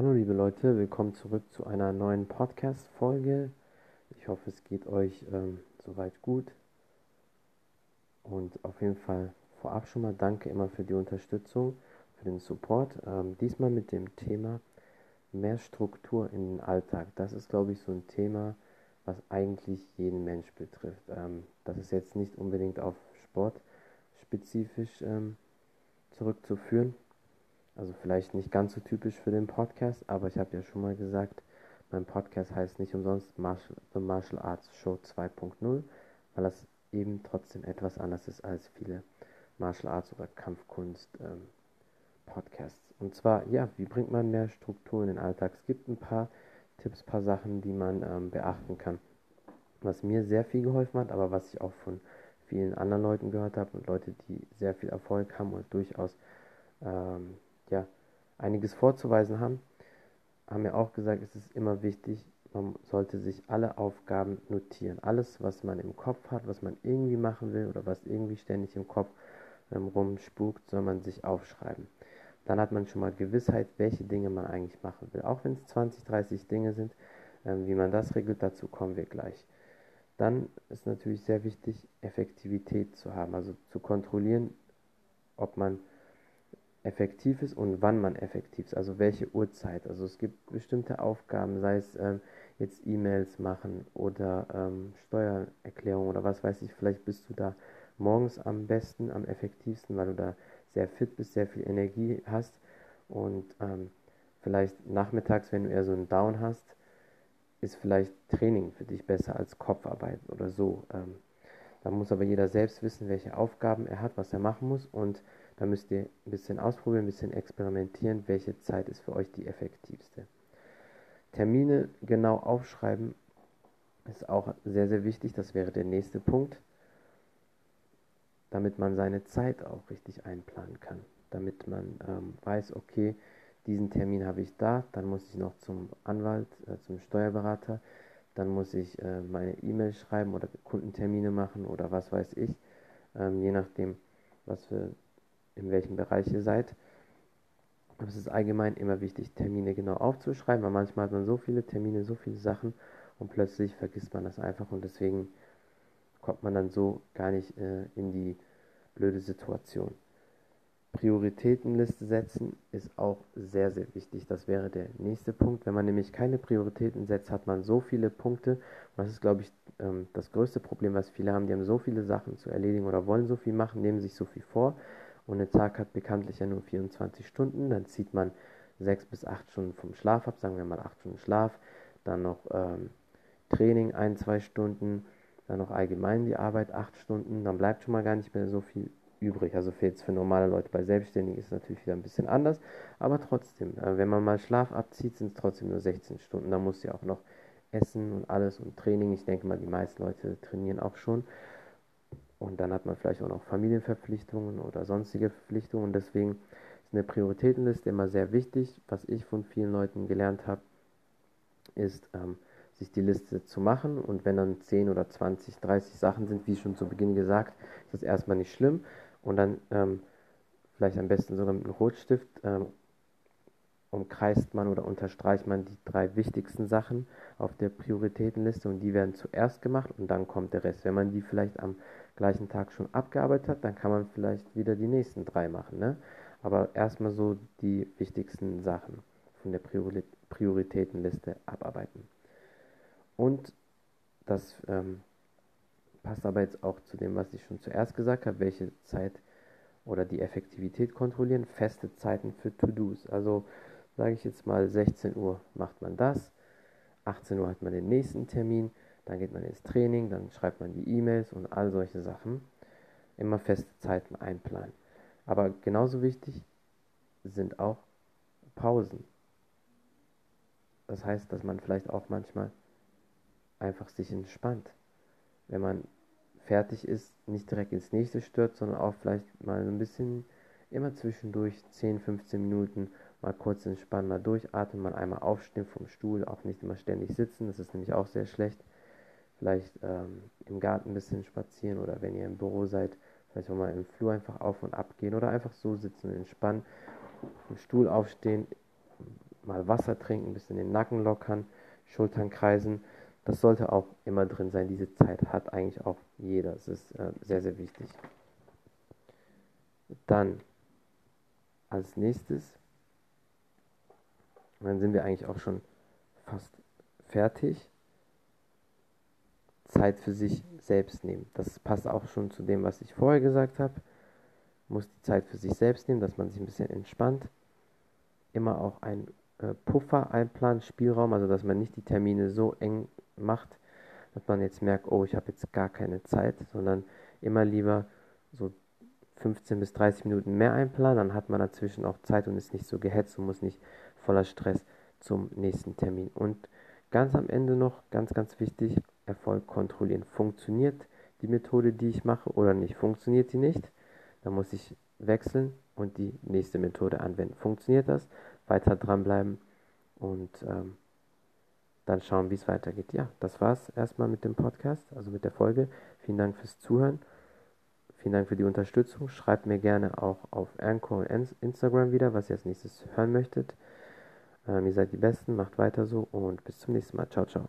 Hallo liebe Leute, willkommen zurück zu einer neuen Podcast-Folge. Ich hoffe, es geht euch ähm, soweit gut. Und auf jeden Fall vorab schon mal danke immer für die Unterstützung, für den Support. Ähm, diesmal mit dem Thema mehr Struktur in den Alltag. Das ist, glaube ich, so ein Thema, was eigentlich jeden Mensch betrifft. Ähm, das ist jetzt nicht unbedingt auf Sport spezifisch ähm, zurückzuführen also vielleicht nicht ganz so typisch für den Podcast, aber ich habe ja schon mal gesagt, mein Podcast heißt nicht umsonst Martial, The Martial Arts Show 2.0, weil das eben trotzdem etwas anders ist als viele Martial Arts oder Kampfkunst ähm, Podcasts. Und zwar, ja, wie bringt man mehr Struktur in den Alltag? Es gibt ein paar Tipps, ein paar Sachen, die man ähm, beachten kann. Was mir sehr viel geholfen hat, aber was ich auch von vielen anderen Leuten gehört habe und Leute, die sehr viel Erfolg haben und durchaus ähm, ja, einiges vorzuweisen haben, haben wir auch gesagt, es ist immer wichtig, man sollte sich alle Aufgaben notieren. Alles, was man im Kopf hat, was man irgendwie machen will oder was irgendwie ständig im Kopf ähm, rumspukt, soll man sich aufschreiben. Dann hat man schon mal Gewissheit, welche Dinge man eigentlich machen will. Auch wenn es 20, 30 Dinge sind, ähm, wie man das regelt, dazu kommen wir gleich. Dann ist natürlich sehr wichtig, Effektivität zu haben, also zu kontrollieren, ob man effektiv ist und wann man effektiv ist, also welche Uhrzeit. Also es gibt bestimmte Aufgaben, sei es ähm, jetzt E-Mails machen oder ähm, Steuererklärung oder was weiß ich, vielleicht bist du da morgens am besten, am effektivsten, weil du da sehr fit bist, sehr viel Energie hast und ähm, vielleicht nachmittags, wenn du eher so einen Down hast, ist vielleicht Training für dich besser als Kopfarbeit oder so. Ähm, da muss aber jeder selbst wissen, welche Aufgaben er hat, was er machen muss und da müsst ihr ein bisschen ausprobieren, ein bisschen experimentieren, welche Zeit ist für euch die effektivste. Termine genau aufschreiben ist auch sehr, sehr wichtig. Das wäre der nächste Punkt, damit man seine Zeit auch richtig einplanen kann. Damit man ähm, weiß, okay, diesen Termin habe ich da, dann muss ich noch zum Anwalt, äh, zum Steuerberater, dann muss ich äh, meine E-Mail schreiben oder Kundentermine machen oder was weiß ich, ähm, je nachdem, was für in welchem Bereich ihr seid. Aber es ist allgemein immer wichtig, Termine genau aufzuschreiben, weil manchmal hat man so viele Termine, so viele Sachen und plötzlich vergisst man das einfach und deswegen kommt man dann so gar nicht äh, in die blöde Situation. Prioritätenliste setzen ist auch sehr, sehr wichtig. Das wäre der nächste Punkt. Wenn man nämlich keine Prioritäten setzt, hat man so viele Punkte. Und das ist, glaube ich, ähm, das größte Problem, was viele haben. Die haben so viele Sachen zu erledigen oder wollen so viel machen, nehmen sich so viel vor, und der Tag hat bekanntlich ja nur 24 Stunden. Dann zieht man 6 bis 8 Stunden vom Schlaf ab, sagen wir mal 8 Stunden Schlaf. Dann noch ähm, Training, 1, 2 Stunden. Dann noch allgemein die Arbeit, 8 Stunden. Dann bleibt schon mal gar nicht mehr so viel übrig. Also jetzt für normale Leute bei Selbstständigen ist es natürlich wieder ein bisschen anders. Aber trotzdem, äh, wenn man mal Schlaf abzieht, sind es trotzdem nur 16 Stunden. Da muss ja auch noch essen und alles und Training. Ich denke mal, die meisten Leute trainieren auch schon. Und dann hat man vielleicht auch noch Familienverpflichtungen oder sonstige Verpflichtungen. Deswegen ist eine Prioritätenliste immer sehr wichtig. Was ich von vielen Leuten gelernt habe, ist, ähm, sich die Liste zu machen. Und wenn dann 10 oder 20, 30 Sachen sind, wie schon zu Beginn gesagt, ist das erstmal nicht schlimm. Und dann ähm, vielleicht am besten sogar mit einem Rotstift ähm, umkreist man oder unterstreicht man die drei wichtigsten Sachen auf der Prioritätenliste und die werden zuerst gemacht und dann kommt der Rest. Wenn man die vielleicht am gleichen Tag schon abgearbeitet hat, dann kann man vielleicht wieder die nächsten drei machen. Ne? Aber erstmal so die wichtigsten Sachen von der Priori Prioritätenliste abarbeiten. Und das ähm, passt aber jetzt auch zu dem, was ich schon zuerst gesagt habe, welche Zeit oder die Effektivität kontrollieren, feste Zeiten für To-Dos. Also sage ich jetzt mal 16 Uhr macht man das, 18 Uhr hat man den nächsten Termin, dann geht man ins Training, dann schreibt man die E-Mails und all solche Sachen. Immer feste Zeiten einplanen. Aber genauso wichtig sind auch Pausen. Das heißt, dass man vielleicht auch manchmal einfach sich entspannt. Wenn man fertig ist, nicht direkt ins nächste stürzt, sondern auch vielleicht mal ein bisschen immer zwischendurch 10, 15 Minuten mal kurz entspannen, mal durchatmen, mal einmal aufstehen vom Stuhl, auch nicht immer ständig sitzen, das ist nämlich auch sehr schlecht. Vielleicht ähm, im Garten ein bisschen spazieren oder wenn ihr im Büro seid, vielleicht auch mal im Flur einfach auf und ab gehen oder einfach so sitzen und entspannen, vom Stuhl aufstehen, mal Wasser trinken, ein bisschen den Nacken lockern, Schultern kreisen. Das sollte auch immer drin sein. Diese Zeit hat eigentlich auch jeder. Das ist äh, sehr, sehr wichtig. Dann als nächstes, dann sind wir eigentlich auch schon fast fertig. Zeit für sich selbst nehmen. Das passt auch schon zu dem, was ich vorher gesagt habe. Muss die Zeit für sich selbst nehmen, dass man sich ein bisschen entspannt. Immer auch ein äh, Puffer einplanen, Spielraum, also dass man nicht die Termine so eng macht, dass man jetzt merkt, oh, ich habe jetzt gar keine Zeit, sondern immer lieber so 15 bis 30 Minuten mehr einplanen, dann hat man dazwischen auch Zeit und ist nicht so gehetzt und muss nicht voller Stress zum nächsten Termin. Und ganz am Ende noch, ganz, ganz wichtig, Erfolg kontrollieren. Funktioniert die Methode, die ich mache oder nicht? Funktioniert die nicht? Dann muss ich wechseln und die nächste Methode anwenden. Funktioniert das? Weiter dranbleiben und ähm, dann schauen, wie es weitergeht. Ja, das war's erstmal mit dem Podcast, also mit der Folge. Vielen Dank fürs Zuhören. Vielen Dank für die Unterstützung. Schreibt mir gerne auch auf Anchor und Instagram wieder, was ihr als nächstes hören möchtet. Ähm, ihr seid die Besten, macht weiter so und bis zum nächsten Mal. Ciao, ciao.